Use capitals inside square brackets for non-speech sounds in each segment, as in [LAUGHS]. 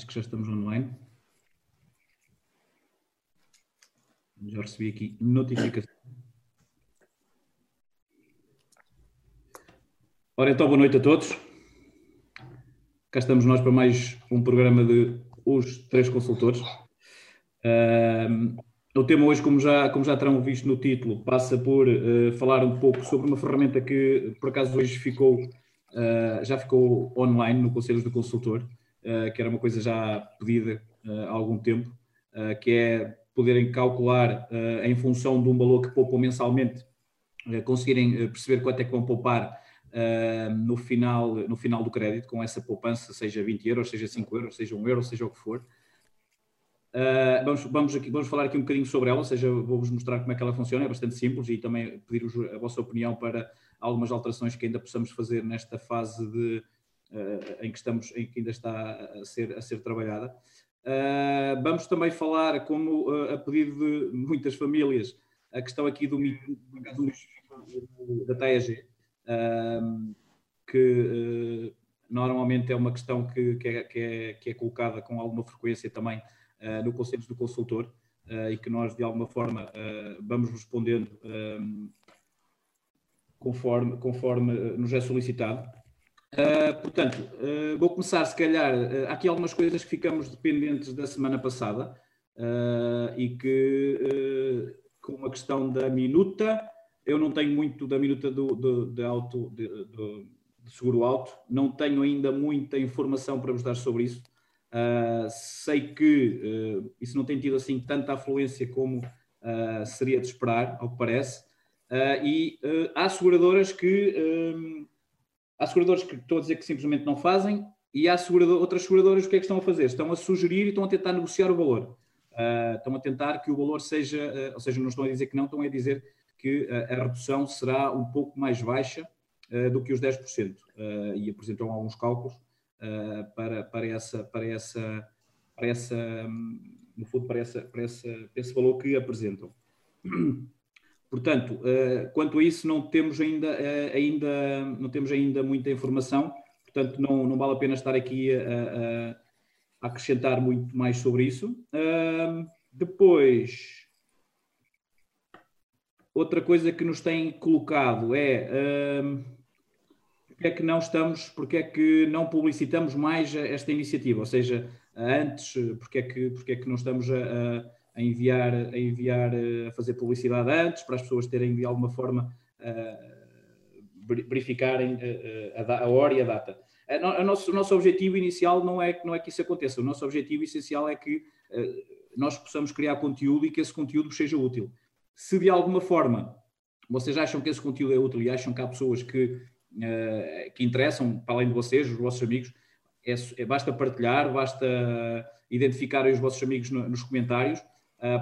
Acho que já estamos online. Já recebi aqui notificação. Ora, então, boa noite a todos. Cá estamos nós para mais um programa de Os Três Consultores. Um, o tema hoje, como já, como já terão visto no título, passa por uh, falar um pouco sobre uma ferramenta que, por acaso, hoje ficou uh, já ficou online no Conselhos do Consultor, que era uma coisa já pedida uh, há algum tempo, que é poderem calcular em função de um valor que poupam mensalmente, conseguirem perceber quanto é que vão poupar no, final, no final do crédito com essa poupança, seja 20 euros, seja 5 euros, seja 1 euro, seja o que for. Uh, vamos, vamos, aqui, vamos falar aqui um bocadinho sobre ela, ou seja, vou-vos mostrar como é que ela funciona, é bastante simples e também pedir a vossa opinião para algumas alterações que ainda possamos fazer nesta fase de, em que estamos, em que ainda está a ser, a ser trabalhada. Uh, vamos também falar, como uh, a pedido de muitas famílias, a questão aqui do, do da TAEG, que normalmente é uma questão que, que, é, que, é, que é colocada com alguma frequência também no Conselho do Consultor e que nós, de alguma forma, vamos respondendo conforme, conforme eh, nos é solicitado. Uh, portanto, uh, vou começar, se calhar, uh, há aqui algumas coisas que ficamos dependentes da semana passada e que, com uma questão da minuta, eu não tenho muito da minuta do, do, de, auto, de, de, de seguro alto, não tenho ainda muita informação para vos dar sobre isso. sei que isso não tem tido assim tanta afluência como seria de esperar, ao que parece. E há seguradoras que há seguradoras que estou a dizer que simplesmente não fazem e há segurador, outras seguradoras o que é que estão a fazer? Estão a sugerir e estão a tentar negociar o valor. Uh, estão a tentar que o valor seja, ou seja, não estão a dizer que não, estão a dizer que a redução será um pouco mais baixa do que os 10%. e apresentam alguns cálculos para, para, essa, para, essa, para essa, no fundo, para, essa, para, essa, para esse valor que apresentam. [CLEARS THROAT] Portanto, uh, quanto a isso, não temos ainda, uh, ainda, não temos ainda muita informação, portanto, não, não vale a pena estar aqui a, a acrescentar muito mais sobre isso. Depois, outra coisa que nos tem colocado é porque é que não estamos, porque é que não publicitamos mais esta iniciativa, ou seja, antes, porque é que, porque é que não estamos a, a a enviar, a enviar, eh, a fazer publicidade antes, para as pessoas terem de alguma forma uh, verificarem eh, a, hora e a data. O nosso, o nosso objetivo inicial não é, não é que isso aconteça, o nosso objetivo essencial é que nós possamos criar conteúdo e que esse conteúdo seja útil. Se de alguma forma vocês acham que esse conteúdo é útil e acham que há pessoas que, que interessam, para além de vocês, os vossos amigos, é, é, basta partilhar, basta identificarem os vossos amigos no, nos comentários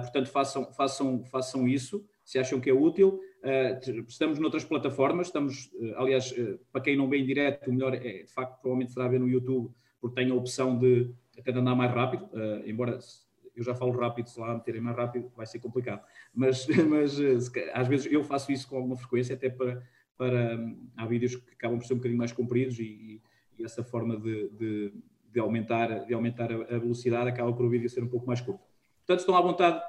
portanto, façam, façam, façam isso, se acham que é útil. Uh, estamos noutras plataformas, estamos, uh, aliás, para quem não vê em direto, o melhor é, de facto, provavelmente será ver no YouTube, porque tem a opção de até de andar mais rápido, embora eu já falo rápido, se lá meterem mais rápido vai ser complicado. Mas, [LAUGHS] mas às vezes eu faço isso com alguma frequência, até para, para há vídeos que acabam por ser um bocadinho mais compridos e, e essa forma de, de, de, aumentar, de aumentar a velocidade acaba por o vídeo ser um pouco mais curto. Portanto, estão à vontade,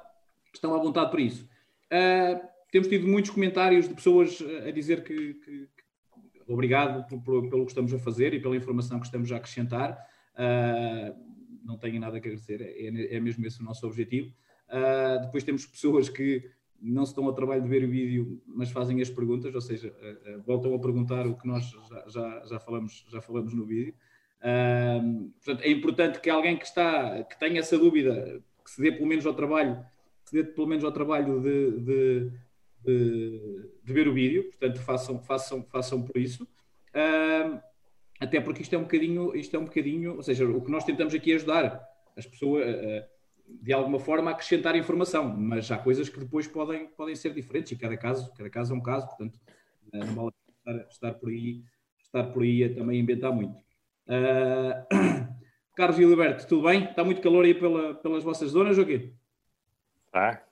estão à vontade para isso. Uh, temos tido muitos comentários de pessoas a dizer que, que, que obrigado por, por, pelo que estamos a fazer e pela informação que estamos a acrescentar. Uh, não tenho nada a agradecer, é, é mesmo esse o nosso objetivo. Uh, depois temos pessoas que não se estão ao trabalho de ver o vídeo, mas fazem as perguntas, ou seja, uh, voltam a perguntar o que nós já, já, já, falamos, já falamos no vídeo. portanto, é importante que alguém que está, que tenha essa dúvida, que se dê pelo menos ao trabalho, se dê pelo menos ao trabalho de, de, de, de ver o vídeo, portanto façam, façam, façam por isso. Uh, até porque isto é um bocadinho, isto é um bocadinho, ou seja, o que nós tentamos aqui é ajudar as pessoas uh, de alguma forma a acrescentar informação, mas há coisas que depois podem, podem ser diferentes e cada caso, cada caso é um caso, portanto uh, não vale estar, estar por aí, estar por aí a também inventar muito. Uh, [CLEARS THROAT] Carlos Gilberto, tudo bem? Está muito calor aí pela, pelas vossas zonas ou quê? Tá.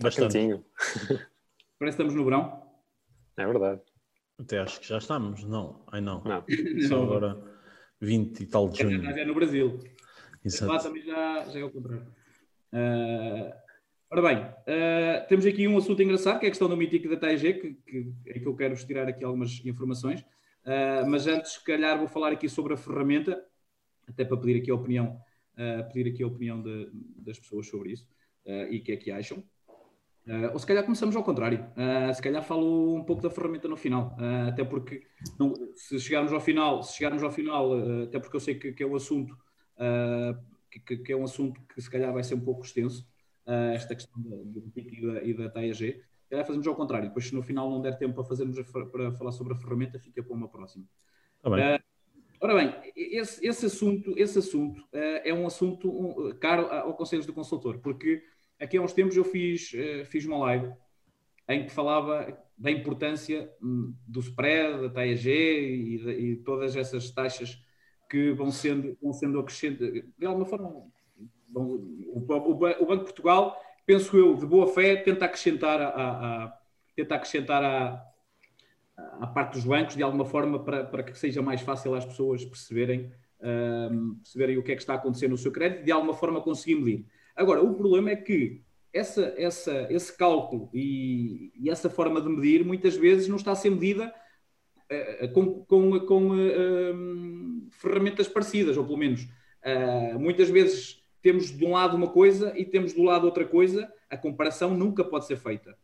Bastante. Parece que estamos no verão. É verdade. Até acho que já estamos. Não, ai não. Não. Só agora, 20 e tal de junho. É, é no Brasil. Exato. Lá também já, já é o contrário. Uh, ora bem, uh, temos aqui um assunto engraçado, que é a questão do mítico da TAG, que, que, é que eu quero tirar aqui algumas informações. Uh, mas antes, se calhar, vou falar aqui sobre a ferramenta, até para pedir aqui a opinião, pedir aqui a opinião de, das pessoas sobre isso e o que é que acham. Uh, ou se calhar começamos ao contrário. Uh, se calhar falo um pouco da ferramenta no final. Uh, até porque não, se chegarmos ao final, se chegarmos ao final, até porque eu sei que, que é um assunto que, que, é um assunto que se calhar vai ser um pouco extenso, esta questão do PIC e da, e da TAG. Se calhar fazemos ao contrário. Depois, se no final não der tempo para fazermos a, para falar sobre a ferramenta, fica para uma próxima. Tá bem. Ora bem, esse, esse assunto, esse assunto é um assunto um, caro ao Conselho do Consultor, porque aqui há uns tempos eu fiz, uh, fiz uma live em que falava da importância um, do spread, da TAG e, e, todas essas taxas que vão sendo, vão sendo acrescentadas. De alguma forma, bom, o, o, o, Banco de Portugal, penso eu, de boa fé, tenta acrescentar a, a, a tenta acrescentar a, a parte dos bancos de alguma forma para, para que seja mais fácil às pessoas perceberem, um, perceberem o que é que está a acontecer no seu crédito de alguma forma conseguir medir. Agora, o problema é que essa, essa, esse cálculo e, e, essa forma de medir muitas vezes não está a ser medida uh, com, com, com uh, ferramentas parecidas, ou pelo menos uh, muitas vezes temos de um lado uma coisa e temos do lado outra coisa, a comparação nunca pode ser feita.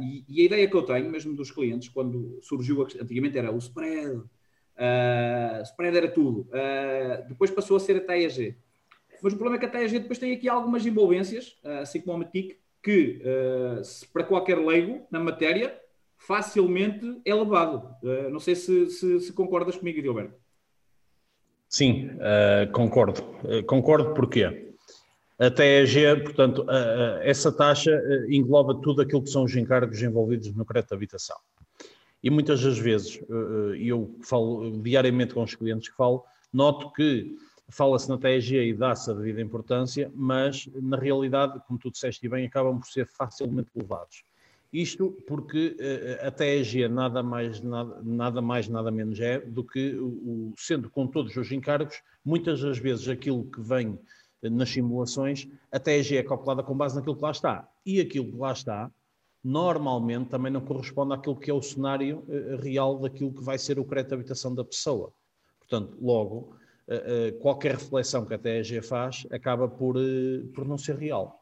E, e, a ideia que eu tenho, mesmo dos clientes, quando surgiu, antigamente era o spread, uh, spread era tudo, depois passou a ser a TAG. Mas o problema é que a gente depois tem aqui algumas envolvências, assim como a Matic, que uh, para qualquer leigo na matéria facilmente é levado. Uh, não sei se, se, se, concordas comigo, Edilberto. Sim, uh, concordo. concordo porquê? A TEG, portanto, essa taxa engloba tudo aquilo que são os encargos envolvidos no crédito de habitação. E muitas das vezes, eu falo diariamente com os clientes que falo, noto que fala-se na TEG e dá-se a devida importância, mas na realidade, como tu disseste bem, acabam por ser facilmente levados. Isto porque a TEG nada mais nada, nada mais, nada menos é do que, o, sendo com todos os encargos, muitas das vezes aquilo que vem nas simulações, a TEG é calculada com base naquilo que lá está. E aquilo que lá está, normalmente também não corresponde àquilo que é o cenário uh, real daquilo que vai ser o crédito de habitação da pessoa. Portanto, logo, eh, eh, qualquer reflexão que a TEG faz acaba por, eh, por não ser real.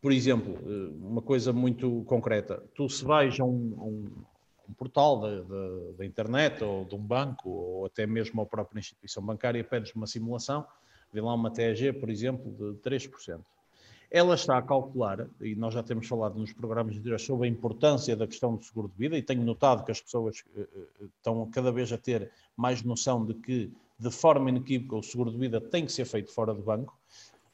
Por exemplo, uma coisa muito concreta, tu se vais a um, um, um portal da, internet ou de um banco ou até mesmo a própria instituição bancária pedes uma simulação, vê lá uma TEG, por exemplo, de 3%. Ela está a calcular, e nós já temos falado nos programas de sobre a importância da questão do seguro de vida, e tenho notado que as pessoas estão cada vez a ter mais noção de que de forma inequívoca o seguro de vida tem que ser feito fora do banco.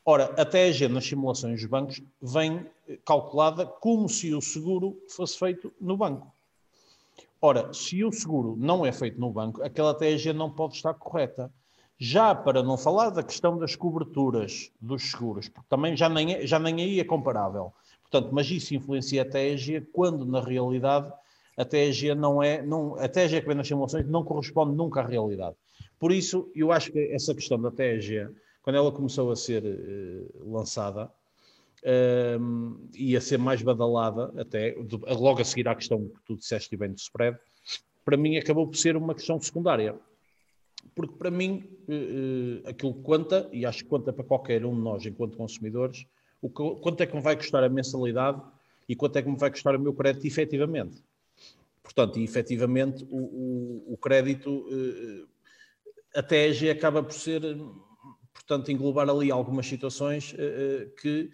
Ora, a TEG nas simulações dos bancos vem calculada como se o seguro fosse feito no banco. Ora, se o seguro não é feito no banco, aquela TEG não pode estar correta. Já para não falar da questão das coberturas dos seguros, porque também já nem, é, já nem aí é comparável. Portanto, mas isso influencia a TEG quando, na realidade, a TEG não é, não, a TEG que vem nas simulações não corresponde nunca à realidade. Por isso, eu acho que essa questão da TEG, quando ela começou a ser uh, lançada, uh, e a ser mais badalada, até logo a seguir à questão que tu disseste bem do spread, para mim acabou por ser uma questão secundária. Porque para mim, uh, aquilo que conta, e acho que conta para qualquer um de nós enquanto consumidores, o que, quanto é que me vai custar a mensalidade e quanto é que me vai custar o meu crédito efetivamente. Portanto, e efetivamente o, o, o crédito a TEG acaba por ser, portanto, englobar ali algumas situações que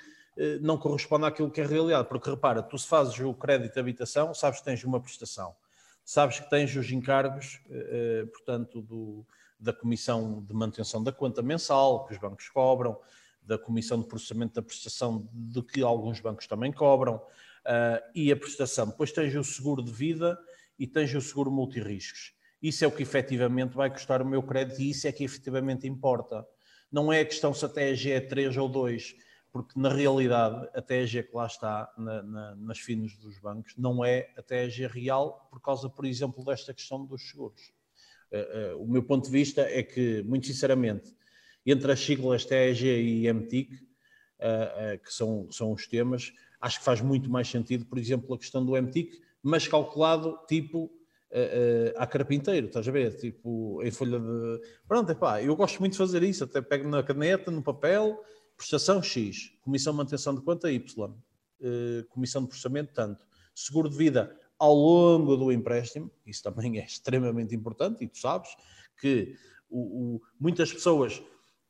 não correspondem àquilo que é a realidade. Porque repara, tu se fazes o crédito de habitação, sabes que tens uma prestação, sabes que tens os encargos, portanto, do, da comissão de manutenção da conta mensal que os bancos cobram, da comissão de processamento da prestação de que alguns bancos também cobram, e a prestação. Depois tens o seguro de vida e tens o seguro multirriscos. Isso é o que efetivamente vai custar o meu crédito e isso é que efetivamente importa. Não é a questão se a TEG é 3 ou 2, porque na realidade a TEG que lá está na, na, nas finas dos bancos não é a TEG real por causa, por exemplo, desta questão dos seguros. Uh, uh, o meu ponto de vista é que, muito sinceramente, entre as siglas TEG e MTIC, uh, que são, são os temas, acho que faz muito mais sentido, por exemplo, a questão do MTIC, mas calculado tipo a carpinteiro, estás a ver? Tipo, em folha de. Pronto, epá, eu gosto muito de fazer isso, até pego na caneta, no papel, prestação X, comissão de manutenção de conta Y, comissão de processamento tanto, seguro de vida ao longo do empréstimo, isso também é extremamente importante, e tu sabes que o, o, muitas pessoas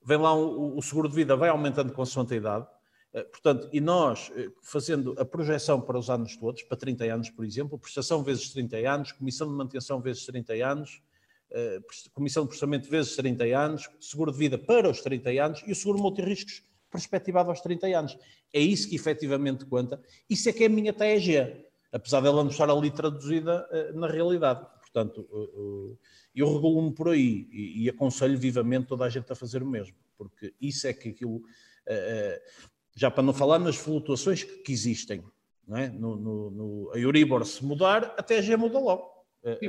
vem lá o, o, seguro de vida vai aumentando com a sua idade, eh, portanto, e nós eh, fazendo a projeção para os anos todos, para 30 anos, por exemplo, prestação vezes 30 anos, comissão de manutenção vezes 30 anos, eh, comissão de processamento vezes 30 anos, seguro de vida para os 30 anos e o seguro multirriscos perspectivado aos 30 anos. É isso que efetivamente conta. Isso é que é a minha TEG apesar dela não estar ali traduzida uh, na realidade. Portanto, uh, eu regulo-me por aí e, e, aconselho vivamente toda a gente a fazer o mesmo, porque isso é que aquilo, já para não falar nas flutuações que, que existem, não é? no, no, no, a Euribor se mudar, até já muda logo. Sim,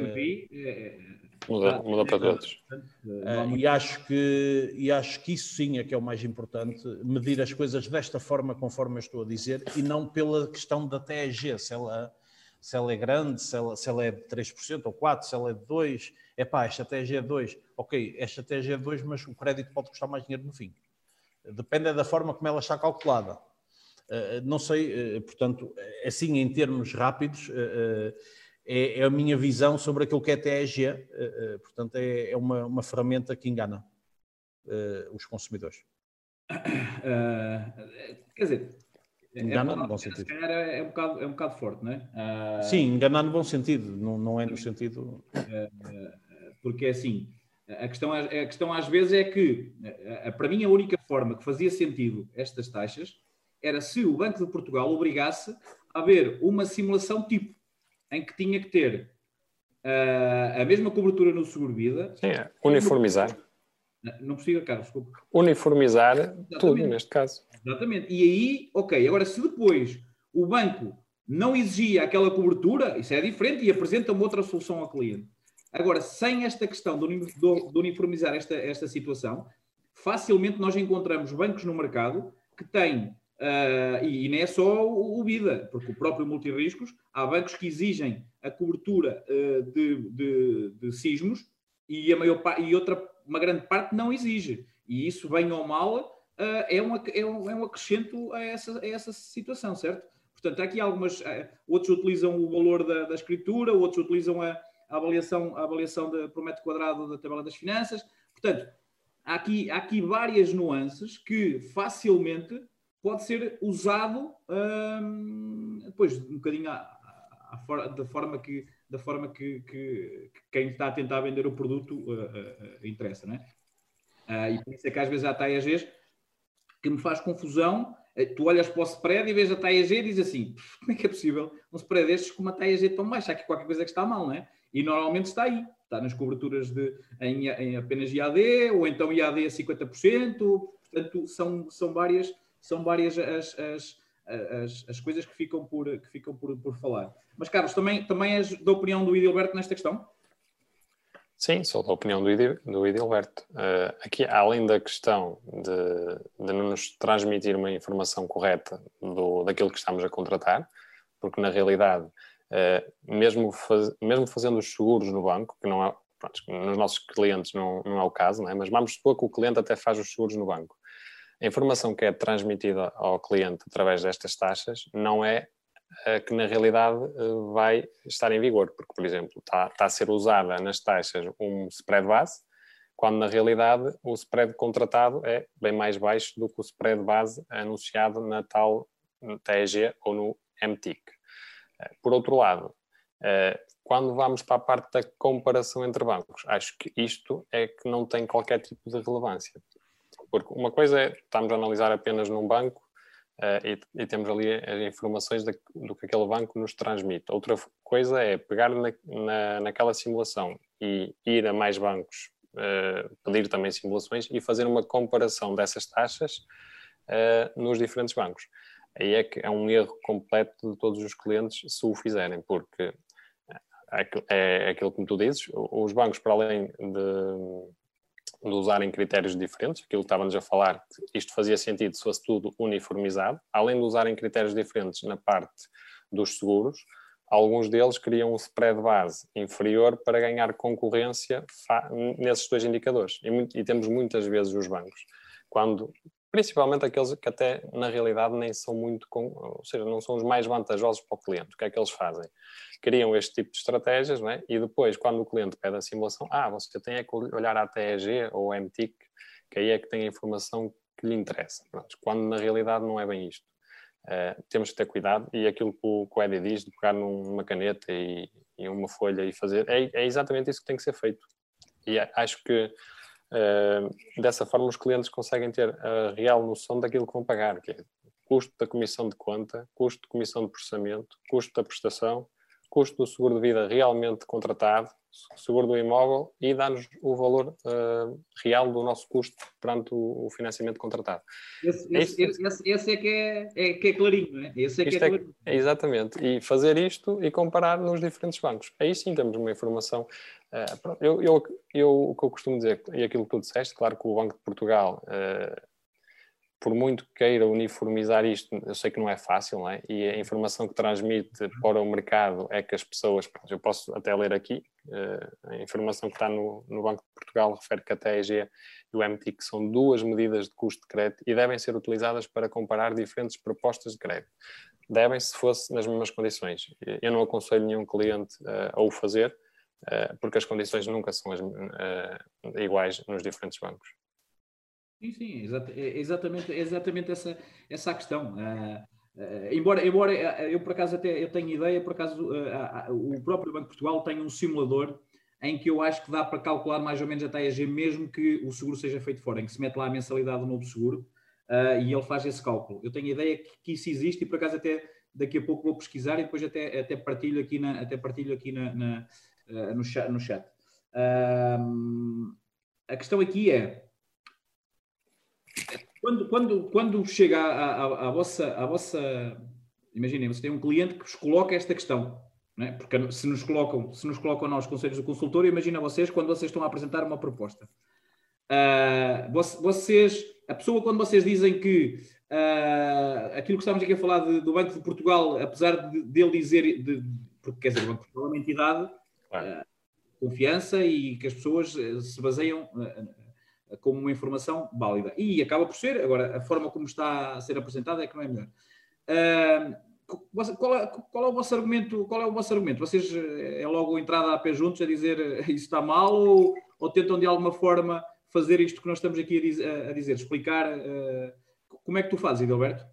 Muda, muda para todos. Uh, e, acho que, e acho que isso sim é que é o mais importante, medir as coisas desta forma, conforme eu estou a dizer, e não pela questão da TEG, se ela, se ela é grande, se ela, se ela é de 3% ou 4%, se ela é de 2%, é pá, esta TEG é 2%, ok, esta TEG é 2%, mas o crédito pode custar mais dinheiro no fim. Depende da forma como ela está calculada. Uh, não sei, uh, portanto, assim em termos rápidos, é, é, a minha visão sobre aquilo que é TEG, uh, uh, portanto, é, é uma, uma, ferramenta que engana uh, os consumidores. [COUGHS] quer dizer, é engana é, no bom sentido. É, é, um bocado, é um bocado forte, não é? Sim, enganar no bom sentido, não, não é no sentido. porque é assim, a questão, a questão às vezes é que, para mim, a única forma que fazia sentido estas taxas era se o Banco de Portugal obrigasse a haver uma simulação tipo em que tinha que ter uh, a mesma cobertura no seguro-vida. Sim, é. uniformizar. Não precisa, Carlos, desculpa. Uniformizar Exatamente. tudo, neste caso. Exatamente. E aí, ok, agora se depois o banco não exigia aquela cobertura, isso é diferente e apresenta uma outra solução ao cliente. Agora, sem esta questão de, uniformizar esta, esta situação, facilmente nós encontramos bancos no mercado que têm Uh, e, e nem é só o, o BIDA, porque o próprio multirriscos, há bancos que exigem a cobertura uh, de, de, de, sismos e, a maior, e outra, uma grande parte não exige. E isso, bem ou mal, uh, é, um, é, um, é um acrescento a essa, a essa situação, certo? Portanto, aqui algumas, outros utilizam o valor da, da escritura, outros utilizam a, a avaliação, a avaliação de, por metro quadrado da tabela das finanças. Portanto, há aqui, há aqui várias nuances que facilmente pode ser usado hum, depois um bocadinho à, à, da forma que da forma que, que, que, quem está a tentar vender o produto uh, uh, interessa, não é? e por isso é que às vezes há TAEGs que me faz confusão. Tu olhas para o spread e vês a TAEG e diz assim: como é que é possível um spread destes com uma TAEG tão baixa? Há aqui qualquer coisa que está mal, não é? E normalmente está aí, está nas coberturas de, em, em apenas IAD ou então IAD a 50%, portanto, são, são várias são várias as, as, as, as, coisas que ficam, por, que ficam por, por falar. Mas, Carlos, também, também és da opinião do Idilberto nesta questão? Sim, sou da opinião do, Idil, do Idilberto. Uh, aqui, além da questão de, de nos transmitir uma informação correta do, daquilo que estamos a contratar, porque na realidade, uh, mesmo, faz, mesmo fazendo os seguros no banco, que não é, pronto, nos nossos clientes não, não é o caso, não é? mas vamos supor que o cliente até faz os seguros no banco a informação que é transmitida ao cliente através destas taxas não é a que na realidade eh, vai estar em vigor, porque, por exemplo, está, está a ser usada nas taxas um spread base, quando na realidade o spread contratado é bem mais baixo do que o spread base anunciado na tal TEG ou no MTIC. Eh, por outro lado, eh, quando vamos para a parte da comparação entre bancos, acho que isto é que não tem qualquer tipo de relevância. Porque uma coisa é, estamos a analisar apenas num banco uh, e, e, temos ali as informações de, do que aquele banco nos transmite. Outra coisa é pegar na, na, naquela simulação e ir a mais bancos, uh, pedir também simulações e fazer uma comparação dessas taxas uh, nos diferentes bancos. Aí é que é um erro completo de todos os clientes se o fizerem, porque é, aquilo que tu dizes, os bancos, para além de, de usarem critérios diferentes, aquilo que estávamos a falar, isto fazia sentido se fosse tudo uniformizado, além de usarem critérios diferentes na parte dos seguros, alguns deles queriam um spread base inferior para ganhar concorrência nesses dois indicadores. E, e, temos muitas vezes os bancos, quando, principalmente aqueles que até na realidade nem são muito, ou seja, não são os mais vantajosos para o cliente. O que é que eles fazem? Criam este tipo de estratégias, não é? e depois, quando o cliente pede a simulação, ah, você tem é que olhar a TEG ou MTIC, que aí é que tem a informação que lhe interessa. Pronto, quando na realidade não é bem isto. Uh, temos que ter cuidado e aquilo que o, que o Eddie diz de pegar numa caneta e, e uma folha e fazer, é, é, exatamente isso que tem que ser feito. E acho que uh, dessa forma os clientes conseguem ter a real noção daquilo que vão pagar, que é custo da comissão de conta, custo de comissão de processamento, custo da prestação, custo do seguro de vida realmente contratado, seguro do imóvel e dá-nos o valor uh, real do nosso custo perante o, o financiamento contratado. Esse, esse, é esse, esse, é, que é, é, que é clarinho, não é? Esse é que é, é clarinho. É, exatamente. E fazer isto e comparar nos diferentes bancos. Aí sim temos uma informação. Uh, eu, eu, eu, o que eu costumo dizer, e aquilo que tu disseste, claro que o Banco de Portugal uh, por muito que queira uniformizar isto, eu sei que não é fácil, não é? E a informação que transmite para o mercado é que as pessoas, eu posso até ler aqui, eh, a informação que está no, no Banco de Portugal refere que a TEG e o MTIC são duas medidas de custo de crédito e devem ser utilizadas para comparar diferentes propostas de crédito. Devem, se fosse nas mesmas condições. Eu não aconselho nenhum cliente uh, a o fazer, uh, porque as condições nunca são as, iguais nos diferentes bancos. Sim, sim, é exatamente, é exatamente essa, essa a questão. Uh, uh, embora, embora uh, eu por acaso até eu tenho ideia, por acaso o próprio Banco de Portugal tem um simulador em que eu acho que dá para calcular mais ou menos a TAG mesmo que o seguro seja feito fora, em que se mete lá a mensalidade do novo seguro e ele faz esse cálculo. Eu tenho ideia que, que, isso existe e por acaso até daqui a pouco vou pesquisar e depois até, até partilho aqui, na, até partilho aqui na, na no chat. No chat. a questão aqui é quando, quando, quando chega à, vossa, à vossa. Imaginem, você tem um cliente que vos coloca esta questão. É? Porque se nos colocam, se nos colocam nós conselhos do consultor, imagina vocês quando vocês estão a apresentar uma proposta. Uh, vocês, a pessoa, quando vocês dizem que uh, aquilo que estávamos aqui a falar de, do Banco de Portugal, apesar de, dele dizer, de, porque quer dizer, o Banco de Portugal é uma entidade, claro. uh, confiança e que as pessoas se baseiam como uma informação válida. E acaba por ser, agora, a forma como está a ser apresentada é que não é melhor. Uh, qual, é, qual, é, o vosso argumento? Qual é o vosso argumento? Vocês eh, é logo entrada a pé juntos a dizer eh, isso está mal ou, ou tentam de alguma forma fazer isto que nós estamos aqui a dizer, a dizer explicar? Uh, como é que tu fazes, Edilberto?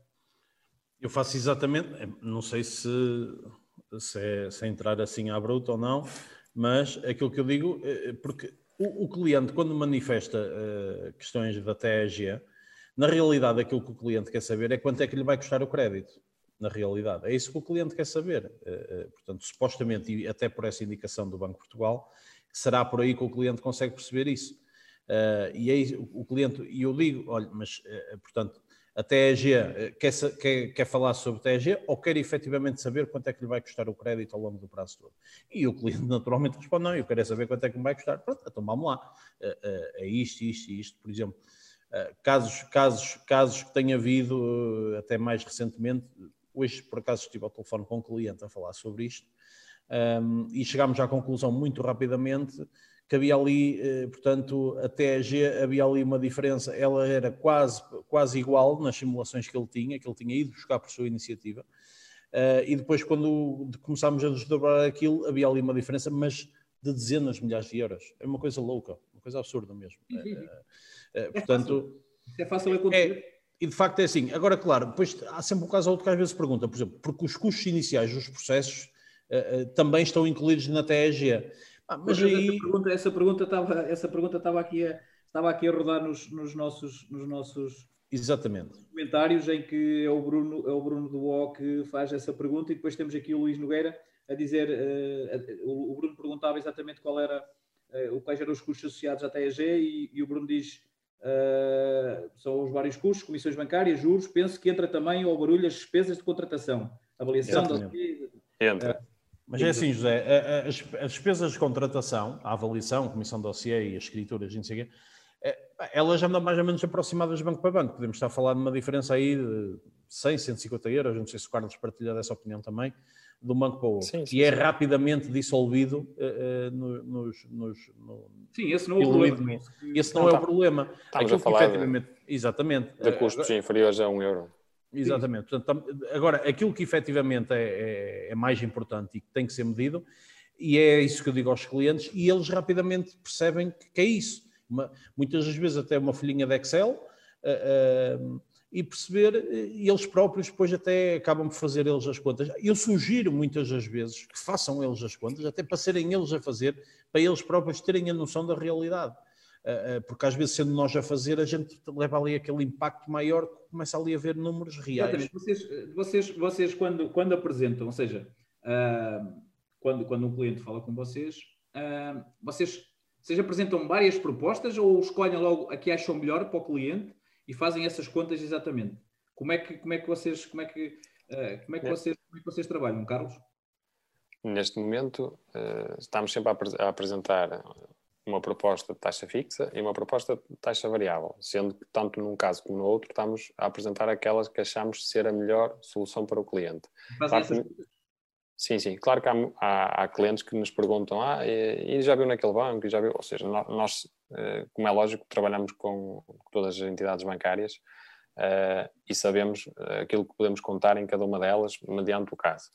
Eu faço exatamente, não sei se, se, é, se é entrar assim à bruta ou não, mas aquilo que eu digo, porque o, o cliente, quando manifesta uh, questões da TEG, na realidade aquilo que o cliente quer saber é quanto é que lhe vai custar o crédito. Na realidade, é isso que o cliente quer saber. Uh, uh, portanto, supostamente, e até por essa indicação do Banco de Portugal, será por aí que o cliente consegue perceber isso. e aí o, o cliente, e eu digo, olha, mas, portanto, a TEG eh, quer, quer, quer, falar sobre TEG ou quer efetivamente saber quanto é que lhe vai custar o crédito ao longo do prazo todo? E o cliente [LAUGHS] naturalmente responde, não, eu quero é saber quanto é que me vai custar. Pronto, então vamos lá. Eh, eh, é isto, isto e isto, por exemplo. Casos, casos, casos que tenha havido até mais recentemente, hoje por acaso estive ao telefone com um cliente a falar sobre isto, um, e chegámos à conclusão muito rapidamente que havia ali, eh, portanto, até a G havia ali uma diferença, ela era quase, quase igual nas simulações que ele tinha, que ele tinha ido buscar por sua iniciativa, uh, e depois quando começámos a desdobrar aquilo, havia ali uma diferença, mas de dezenas de milhares de euros. É uma coisa louca, uma coisa absurda mesmo. Uh, uh, portanto... É fácil acontecer. É, e de facto é assim. Agora, claro, depois há sempre um caso ou outro que às vezes pergunta, por exemplo, porque os custos iniciais dos processos também estão incluídos na TEG. Ah, mas aí... essa, pergunta, essa pergunta estava, essa pergunta estava aqui a, estava aqui a rodar nos, nos nossos, nos nossos Exatamente. comentários em que é o Bruno, é o Bruno do O que faz essa pergunta e depois temos aqui o Luís Nogueira a dizer, uh, o, Bruno perguntava exatamente qual era, uh, quais eram os custos associados à TEG e, e o Bruno diz uh, são os vários custos, comissões bancárias, juros, penso que entra também ao barulho as despesas de contratação, avaliação da... Entra. Mas é assim, José, as, as, despesas de contratação, a avaliação, a comissão de dossiê e as escrituras, não sei o quê, é, elas andam mais ou menos aproximadas de banco para banco. Podemos estar a falar de uma diferença aí de 100, 150 euros, não sei se o Carlos partilha dessa opinião também, de um banco para o outro. Sim, sim, e é sim. rapidamente dissolvido uh, nos, nos, no, Sim, esse não é o problema. Esse não, não é o tá. problema. Estamos Aquilo a falar efetivamente, de, exatamente, de custos uh, inferiores a um euro. Exatamente. Portanto, agora, aquilo que efetivamente é, é, é, mais importante e que tem que ser medido, e é isso que eu digo aos clientes, e eles rapidamente percebem que é isso. Uma, muitas das vezes até uma folhinha de Excel, uh, uh, e perceber, e eles próprios depois até acabam por fazer eles as contas. Eu sugiro muitas das vezes que façam eles as contas, até para serem eles a fazer, para eles próprios terem a noção da realidade. Eh, eh, porque às vezes, sendo nós a fazer, a gente leva ali aquele impacto maior que começa ali a ver números reais. Exatamente. Vocês, vocês, vocês quando, quando apresentam, ou seja, uh, quando, quando um cliente fala com vocês, uh, vocês, vocês apresentam várias propostas ou escolhem logo a que acham melhor para o cliente e fazem essas contas exatamente? Como é que, como é que vocês, como é que, uh, como é que vocês, como é que vocês trabalham, Carlos? Neste momento, estamos sempre a, a apresentar uma proposta de taxa fixa e uma proposta de taxa variável, sendo que tanto num caso como no outro estamos a apresentar aquelas que achamos ser a melhor solução para o cliente. Claro que, sim, sim. Claro que há, há, há, clientes que nos perguntam, ah, e, e, já viu naquele banco, e já viu, ou seja, nós, eh, como é lógico, trabalhamos com todas as entidades bancárias uh, e sabemos eh, aquilo que podemos contar em cada uma delas mediante o caso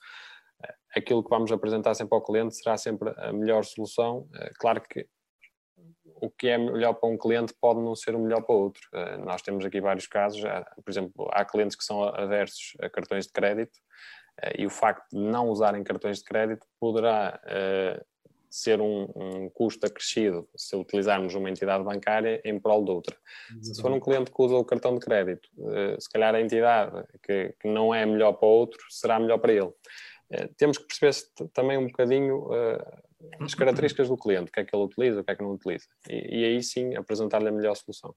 aquilo que vamos apresentar sempre ao cliente será sempre a melhor solução. Claro que o que é melhor para um cliente pode não ser o melhor para outro. Uh, nós temos aqui vários casos, por exemplo, há clientes que são aversos a cartões de crédito uh, e o facto de não usarem cartões de crédito poderá ser um, um, custo acrescido se utilizarmos uma entidade bancária em prol de outra. Se for um cliente que usa o cartão de crédito, se calhar a entidade que, que, não é melhor para outro será melhor para ele. Temos que perceber também um bocadinho as características do cliente, o que é que ele utiliza, o que é que não utiliza. E, e aí sim apresentar-lhe a melhor solução.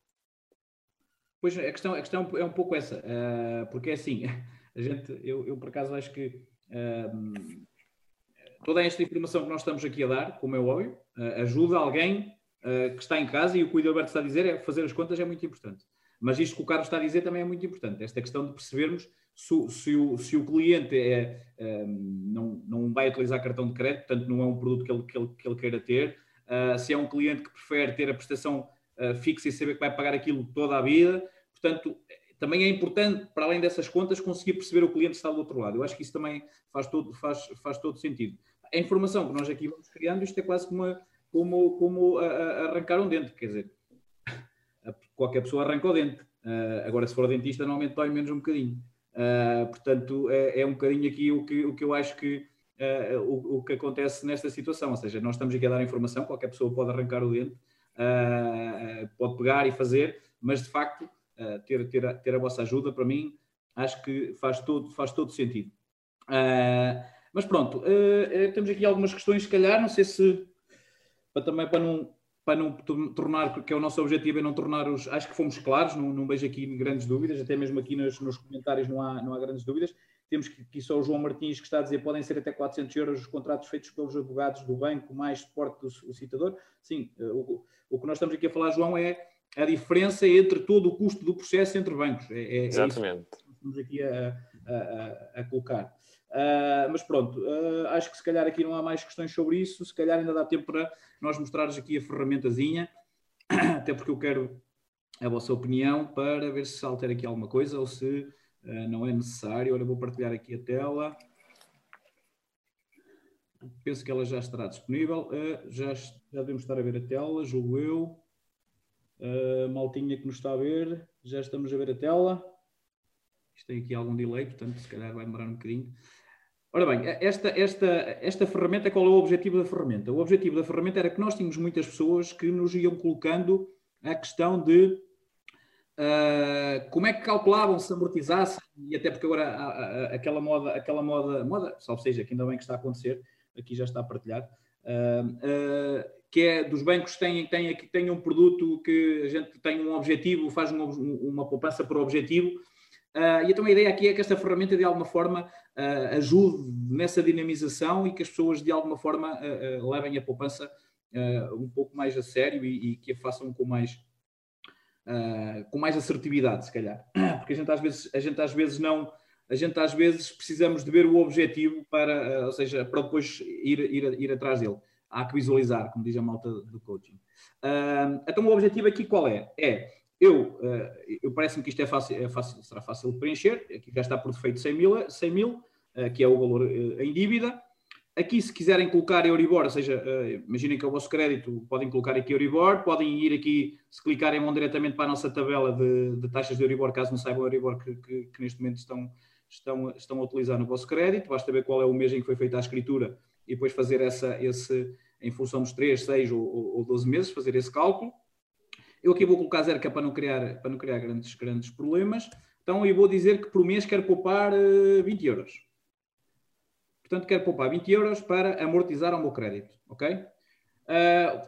Pois a questão, a questão é um pouco essa, uh, porque é assim, [LAUGHS] a gente, eu, eu por acaso acho que toda esta informação que nós estamos aqui a dar, como é óbvio, ajuda alguém que está em casa e o que o Alberto está a dizer é fazer as contas é muito importante. Mas isto que o Carlos está a dizer também é muito importante, esta questão de percebermos se, se, o, se o cliente é, um, não, não vai utilizar cartão de crédito, portanto não é um produto que ele, que ele, que ele queira ter, uh, se é um cliente que prefere ter a prestação uh, fixa e saber que vai pagar aquilo toda a vida, portanto também é importante, para além dessas contas, conseguir perceber o cliente está do outro lado. Eu acho que isso também faz todo, faz, faz todo sentido. A informação que nós aqui vamos criando, isto é quase como, como, como a, a arrancar um dente, quer dizer, [LAUGHS] qualquer pessoa arranca o dente. Uh, agora, se for dentista, normalmente dói menos um bocadinho. Uh, portanto, é, é, um bocadinho aqui o que, o que eu acho que uh, o, o, que acontece nesta situação. Ou seja, nós estamos aqui a dar informação, qualquer pessoa pode arrancar o dente, uh, pode pegar e fazer, mas de facto, ter, ter, a, ter a vossa ajuda, para mim, acho que faz todo, faz todo sentido. mas pronto, temos aqui algumas questões, se calhar, não sei se para, também para não para não tornar, que é o nosso objetivo, é não tornar os. Acho que fomos claros, não, não vejo aqui grandes dúvidas, até mesmo aqui nos, nos comentários não há, não há grandes dúvidas. Temos que, aqui só o João Martins que está a dizer podem ser até 400 euros os contratos feitos pelos advogados do banco, mais suporte do, do citador. Sim, eh, o, o que nós estamos aqui a falar, João, é a diferença entre todo o custo do processo entre bancos. É, é, Exatamente. É que estamos aqui a, a, a, a colocar. Uh, mas pronto, uh, acho que se calhar aqui não há mais questões sobre isso, se calhar ainda dá tempo para nós mostrares aqui a ferramentazinha, [COUGHS] até porque eu quero a vossa opinião para ver se altera aqui alguma coisa ou se uh, não é necessário. Olha, vou partilhar aqui a tela. Penso que ela já estará disponível. já, já devemos estar a ver a tela, julgo eu. maltinha que nos está a ver, já estamos a ver a tela. Isto tem aqui algum delay, portanto, se calhar vai demorar um bocadinho. Ora bem, esta, esta, esta ferramenta, qual é o objetivo da ferramenta? O objetivo da ferramenta era que nós tínhamos muitas pessoas que nos iam colocando a questão de uh, como é que calculavam se amortizassem, e até porque agora aquela moda, aquela moda, moda, salvo seja, que ainda bem que está a acontecer, aqui já está partilhado, uh, uh, que é dos bancos têm, têm, têm um produto que a gente tem um objetivo, faz uma, uma poupança por objetivo, Uh, e então a ideia aqui é que esta ferramenta de alguma forma uh, ajude nessa dinamização e que as pessoas de alguma forma uh, levem a poupança um pouco mais a sério e, e que a façam com mais, com mais assertividade, se calhar. Porque a gente às vezes, a gente às vezes não. A gente às vezes precisamos de ver o objetivo para, ou seja, para depois ir, ir, ir atrás dele. Há que visualizar, como diz a malta do coaching. então o objetivo aqui qual é? É eu, eu parece-me que isto é fácil, é fácil, será fácil de preencher. Aqui já está por defeito 100 mil, 100 mil que é o valor eh, em dívida. Aqui, se quiserem colocar Euribor, ou seja, imaginem que é o vosso crédito, podem colocar aqui Euribor, podem ir aqui, se clicarem, vão diretamente para a nossa tabela de, de taxas de Euribor, caso não saibam o Euribor que, que, que, neste momento estão, estão, estão a utilizar no vosso crédito. Basta ver qual é o mês em que foi feita a escritura e depois fazer essa, esse, em função dos 3, 6 ou, ou 12 meses, fazer esse cálculo. Eu aqui vou colocar zero, que é para não criar, para não criar grandes, grandes problemas. Então, eu vou dizer que por mês quero poupar uh, eh, 20 euros. Portanto, quero poupar 20 euros para amortizar o meu crédito, ok? Uh,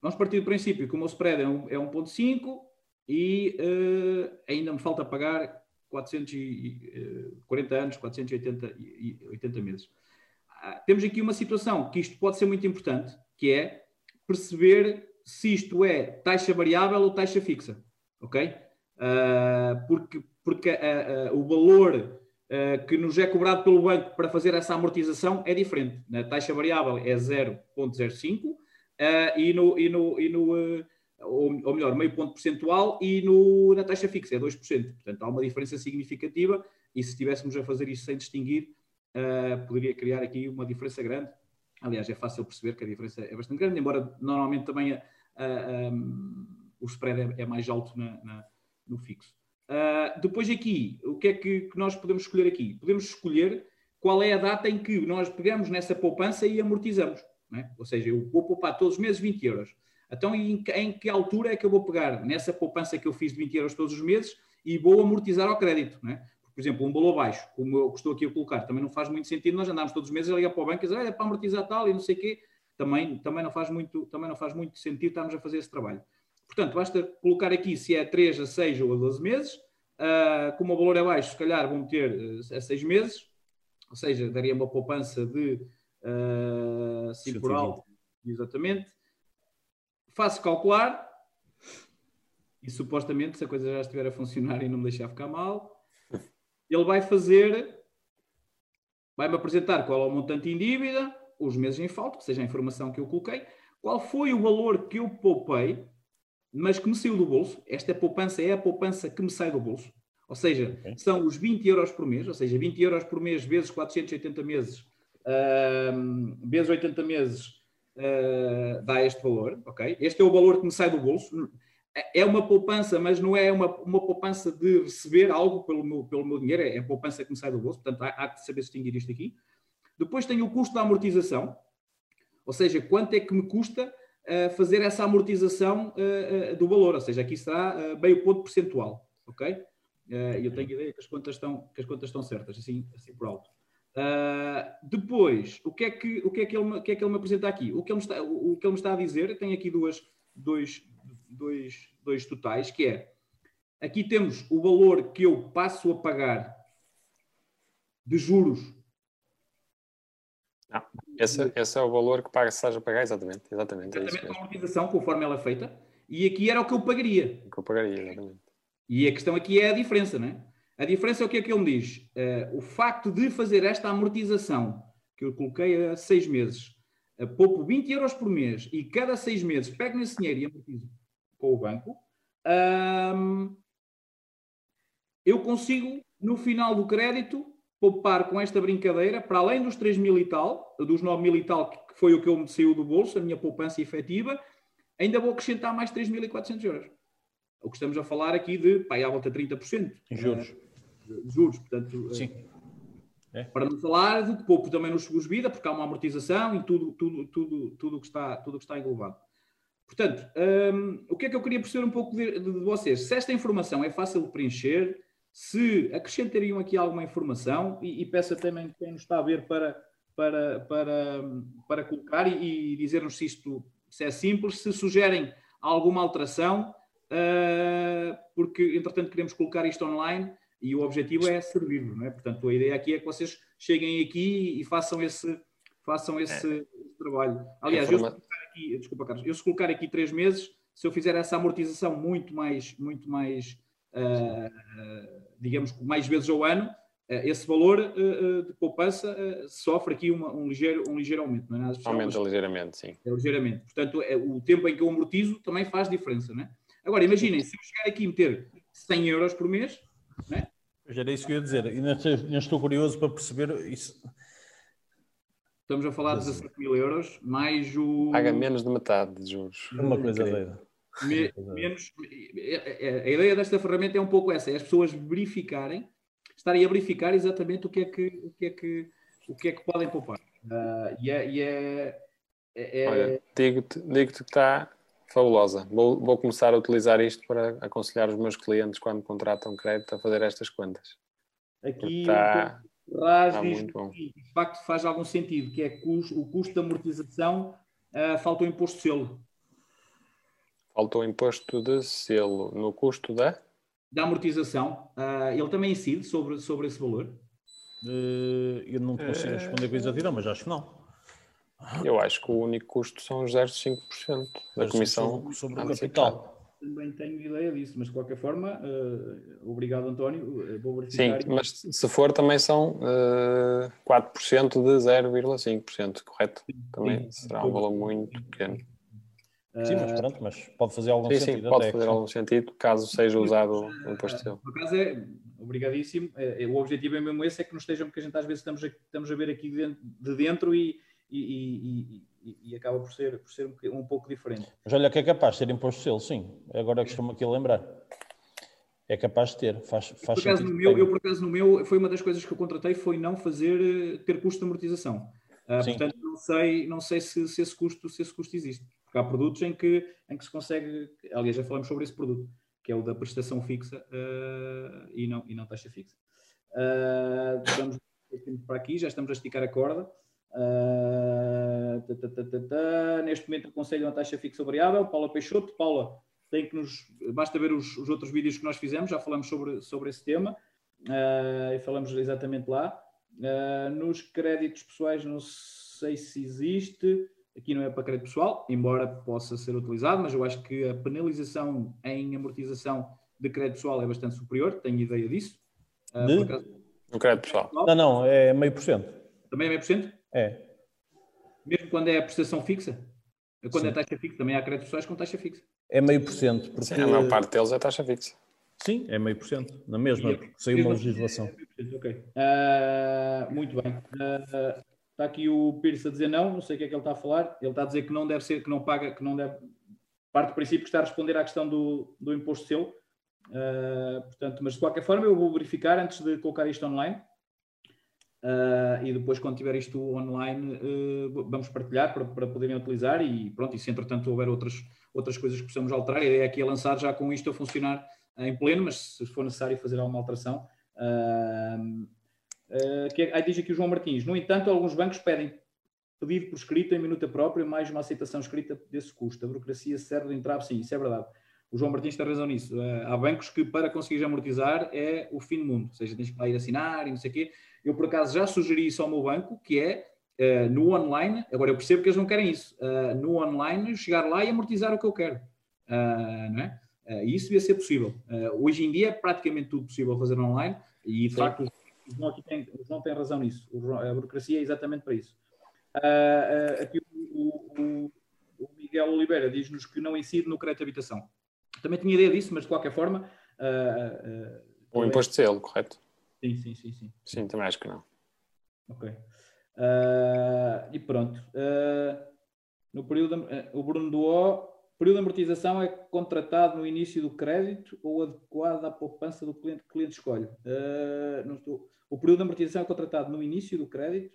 vamos partir do princípio que o meu spread é, um, é 1.5 e uh, ainda me falta pagar 440 anos, 480 80 meses. Uh, temos aqui uma situação que isto pode ser muito importante, que é perceber se isto é taxa variável ou taxa fixa, ok? Uh, porque porque o valor que nos é cobrado pelo banco para fazer essa amortização é diferente. Na taxa variável é 0,05 e no, e no, e no ou, ou, melhor, meio ponto percentual e no, na taxa fixa é 2%. Portanto, há uma diferença significativa e se estivéssemos a fazer isto sem distinguir, poderia criar aqui uma diferença grande Aliás, é fácil perceber que a diferença é bastante grande, embora normalmente também a, a, o spread é, é mais alto na, na, no fixo. Uh, depois aqui, o que é que, que, nós podemos escolher aqui? Podemos escolher qual é a data em que nós pegamos nessa poupança e amortizamos. É? Ou seja, eu vou poupar todos os meses 20 euros. Então, em, em, que altura é que eu vou pegar nessa poupança que eu fiz de 20 euros todos os meses e vou amortizar ao crédito? É? por exemplo, um valor baixo, como eu estou aqui a colocar, também não faz muito sentido nós andarmos todos os meses a ligar para o banco e dizer, é para amortizar tal e não sei o quê, também, também, não faz muito, também não faz muito sentido estarmos a fazer esse trabalho. Portanto, basta colocar aqui se é 3 a 6 ou a 12 meses, uh, como o valor é baixo, se calhar vão ter uh, a 6 meses, ou seja, daria uma poupança de uh, 5 por alto, exatamente. Faço calcular, e supostamente, se a coisa já estiver a funcionar e não me deixar ficar mal, ele vai fazer, vai-me apresentar qual é o montante em dívida, os meses em falta, que seja a informação que eu coloquei, qual foi o valor que eu poupei, mas que me saiu do bolso. Esta poupança é a poupança que me sai do bolso. Ou seja, okay. são os 20 euros por mês, ou seja, 20 euros por mês vezes 480 meses, uh, vezes 80 meses, uh, dá este valor, ok? Este é o valor que me sai do bolso. É, uma poupança, mas não é uma, uma poupança de receber algo pelo meu, pelo meu dinheiro, é a poupança que me sai do bolso, portanto há, há que saber distinguir isto aqui. Depois tem o custo da amortização, ou seja, quanto é que me custa fazer essa amortização uh, uh, do valor, ou seja, aqui está meio ponto percentual, ok? E eu tenho ideia que as contas estão, que as contas estão certas, assim, assim por alto. depois, o que, é que, o, que é que ele me, o que é que ele me apresenta aqui? O que ele me está, o, o que ele me está a dizer, tem aqui duas, dois, dois, dois totais, que é, aqui temos o valor que eu passo a pagar de juros. Ah, esse, esse, é o valor que paga, se a pagar, exatamente. Exatamente, é exatamente a amortização, conforme ela é feita. E aqui era o que eu pagaria. O que eu pagaria, exatamente. E a questão aqui é a diferença, não é? A diferença é o que é que ele me diz. Uh, o facto de fazer esta amortização, que eu coloquei a seis meses, uh, poupo 20 euros por mês e cada seis meses pego nesse dinheiro e amortizo com o banco, um, eu consigo, no final do crédito, poupar com esta brincadeira, para além dos 3 mil e tal, dos 9 mil e tal, que foi o que eu me saiu do bolso, a minha poupança efetiva, ainda vou acrescentar mais 3.400 euros. O que estamos a falar aqui de, pá, à volta de 30%. Em juros. Uh, de juros, portanto... Sim. É. Para não falar do que poupo também nos seguros de vida, porque há uma amortização e tudo, tudo, tudo, tudo que está, tudo que está englobado. Portanto, um, o que é que eu queria perceber um pouco de, de, de, vocês? Se esta informação é fácil de preencher, se acrescentariam aqui alguma informação, e, e peço também quem nos está a ver para, para, para, para colocar e, e dizer-nos se isto se é simples, se sugerem alguma alteração, uh, porque entretanto queremos colocar isto online e o objetivo é servir, não é? Portanto, a ideia aqui é que vocês cheguem aqui e façam esse, façam esse, é. trabalho. Aliás, é eu, se colocar aqui, desculpa, Carlos, eu se colocar aqui três meses, se eu fizer essa amortização muito mais, muito mais, uh, digamos, mais vezes ao ano, uh, esse valor uh, de poupança sofre aqui uma, um, ligeiro, um ligeiro aumento, não é nada especial, Aumenta ligeiramente, sim. É ligeiramente. Portanto, é, o tempo em que eu amortizo também faz diferença, não é? Agora, imaginem, se eu chegar aqui e meter 100 euros por mês, não é? Já era isso que eu ia dizer. Ainda estou curioso para perceber isso. Estamos a falar de 17 mil euros, mais o. Paga menos de metade de juros. Uma coisa doida. Me, menos, a ideia desta ferramenta é um pouco essa: é as pessoas verificarem, estarem a verificar exatamente o que é que, o que, é que, o que, é que podem poupar. Uh, e é. E é, é, é Olha, digo-te digo que está fabulosa. Vou, vou começar a utilizar isto para aconselhar os meus clientes quando contratam crédito a fazer estas contas. Aqui está, Raj ah, diz que de facto faz algum sentido, que é o custo de amortização uh, faltou imposto de selo. Faltou imposto de selo no custo da? Da amortização. Uh, ele também incide sobre, sobre esse valor? Uh, eu não consigo responder com exatidão, mas acho que não. Eu acho que o único custo são os 0,5% da comissão sobre, o capital também tenho ideia disso, mas de qualquer forma, uh, obrigado António, vou verificar. Sim, mas se for também são uh, 4% de 0,5%, correto? Sim, também sim, será um valor muito pequeno. Sim, mas pronto, mas pode fazer algum sim, sentido. Sim, pode fazer algum sentido, caso seja usado o imposto de selo. Por acaso é, obrigadíssimo, é, é, o objetivo é mesmo esse, é que não estejam, porque a gente às vezes estamos a, estamos a ver aqui de dentro e, e, e, e, acaba por ser, por ser um, um, pouco diferente. Mas olha que é capaz de ter imposto selo, sim. Agora estou-me aqui a lembrar. É capaz de ter, faz, faz por acaso, no meu, Eu, por acaso, no meu, foi uma das coisas que eu contratei, foi não fazer, eh, ter custo de amortização. Uh, portanto, não sei, não sei se, se, esse custo, se esse custo existe. Porque há produtos em que, em que se consegue, aliás, já falamos sobre esse produto, que é o da prestação fixa uh, e, não, e não taxa fixa. Uh, vamos para aqui, já estamos a esticar a corda. Uh, Neste momento aconselho uma taxa fixa variável. Paula Peixoto. Paula, tem que nos. Basta ver os, os outros vídeos que nós fizemos, já falamos sobre, sobre esse tema uh, e falamos exatamente lá. Uh, nos créditos pessoais, não sei se existe. Aqui não é para crédito pessoal, embora possa ser utilizado, mas eu acho que a penalização em amortização de crédito pessoal é bastante superior, tenho ideia disso. Uh, de? Acaso... No crédito pessoal? Não, não, é meio por cento. Também é meio por cento? É. Mesmo quando é a prestação fixa? Quando é Sim. é taxa fixa, também há créditos pessoais com taxa fixa. É meio por cento. Porque... Sim, a maior parte deles é taxa fixa. Sim, é meio por cento. Na mesma, porque saiu uma legislação. É ok. Uh, muito bem. Uh, está aqui o Pires a dizer não, não sei o que é que ele está a falar. Ele está a dizer que não deve ser, que não paga, que não deve. Parte do princípio que está a responder à questão do, do imposto seu. Uh, portanto, mas de qualquer forma, eu vou verificar antes de colocar isto online. Uh, e depois, quando tiver isto online, uh, vamos partilhar para, para poderem utilizar e pronto, e se entretanto houver outras, outras coisas que possamos alterar, a ideia aqui é lançar já com isto a funcionar em pleno, mas se for necessário fazer alguma alteração. Uh, que é, aí diz aqui o João Martins, no entanto, alguns bancos pedem pedir por escrito em minuta própria mais uma aceitação escrita desse custo. A burocracia serve de entrave, sim, isso é verdade. O João Martins tem razão nisso. há bancos que para conseguir amortizar é o fim do mundo, ou seja, tens que lá ir assinar e não sei o quê eu, por acaso, já sugeri isso ao meu banco, que é uh, no online, agora eu percebo que eles não querem isso, no online, chegar lá e amortizar o que eu quero. Não é? E isso devia ser possível. hoje em dia é praticamente tudo possível fazer online e, de Sim. facto, o João, aqui tem razão nisso. a burocracia é exatamente para isso. aqui o, o, o Miguel Oliveira diz-nos que não incide no crédito de habitação. Também tinha ideia disso, mas de qualquer forma. Uh, uh, o imposto de selo, correto? Sim, sim, sim, sim. Sim, também acho que não. Ok. Uh, e pronto. Uh, no período, uh, o Bruno do O, período de amortização é contratado no início do crédito ou adequado à poupança do cliente que o cliente escolhe? Estou, o período de amortização é contratado no início do crédito?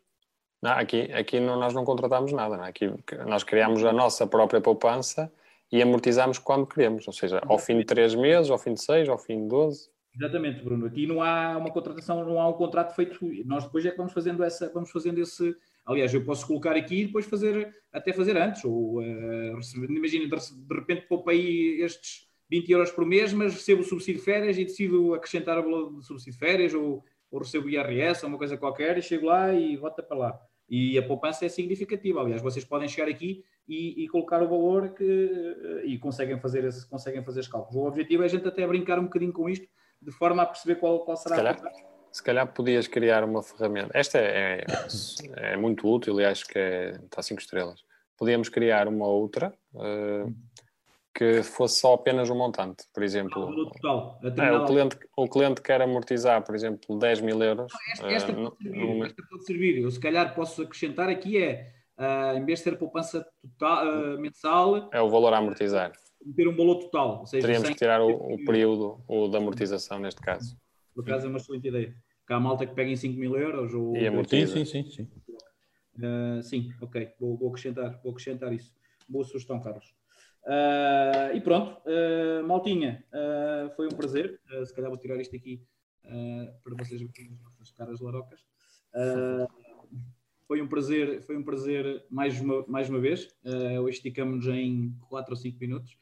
Não, aqui aqui não, nós não contratamos nada. Não? É? Aqui nós criamos a nossa própria poupança e amortizamos quando queremos, ou seja, ao fim de três meses, ao fim de seis, ao fim de doze. Exatamente, Bruno. Aqui não há uma contratação, não há um contrato feito. Nós depois é que vamos fazendo essa, vamos fazendo esse. Aliás, eu posso colocar aqui e depois fazer, até fazer antes. Ou uh, imagina, de repente poupa aí estes 20 euros por mês, mas recebo o subsídio de férias e decido acrescentar o valor do subsídio de férias ou, ou recebo o IRS ou uma coisa qualquer e chego lá e volta para lá. E a poupança é significativa. Aliás, vocês podem chegar aqui e, e, colocar o valor que, e conseguem fazer, esse, conseguem fazer os cálculos. O objetivo é a gente até brincar um bocadinho com isto, de forma a perceber qual, qual será a se calhar podias criar uma ferramenta. Esta é, é, é muito útil e acho que é, está 5 estrelas. Podíamos criar uma outra uh, que fosse só apenas um montante. Por exemplo, o, total, é, o, cliente, o cliente quer amortizar, por exemplo, 10 mil euros. Esta, esta, uh, pode, servir, esta pode servir. Eu se calhar posso acrescentar aqui é uh, em vez de ser poupança total, mensal. É o valor a amortizar. Ter um valor total. Ou seja, Teríamos que tirar o, o período o de amortização neste caso. Por acaso é uma excelente ideia. Que há malta que pega em 5 mil euros. Ou... Amortiza. Sim, sim, sim. sim. Uh, sim, ok. Vou, vou, acrescentar, vou acrescentar isso. Boa sugestão, Carlos. Uh, e pronto, uh, Maltinha, foi um prazer. se calhar vou tirar isto aqui para vocês verem as nossas caras larocas. Foi um prazer, foi um prazer mais uma, mais uma vez. Hoje esticamos em 4 ou 5 minutos,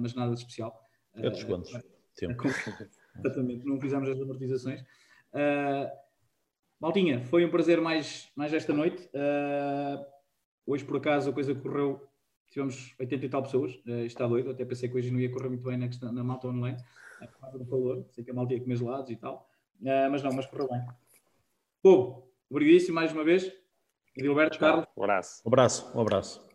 mas nada de especial. É dos quantos? Tempo. [LAUGHS] Exatamente, não fizemos as amortizações. Uh, Maltinha, foi um prazer mais, mais esta noite. Uh, hoje, por acaso, a coisa correu. Tivemos 80 e tal pessoas. Uh, está doido. Até pensei que hoje não ia correr muito bem na, questão, na malta online. Por causa do valor. Sei que a malta ia comer gelados e tal. Uh, mas não, mas correu bem. Povo, Obrigadíssimo mais uma vez. Gilberto, Carlos. Um abraço. Um abraço. Um abraço.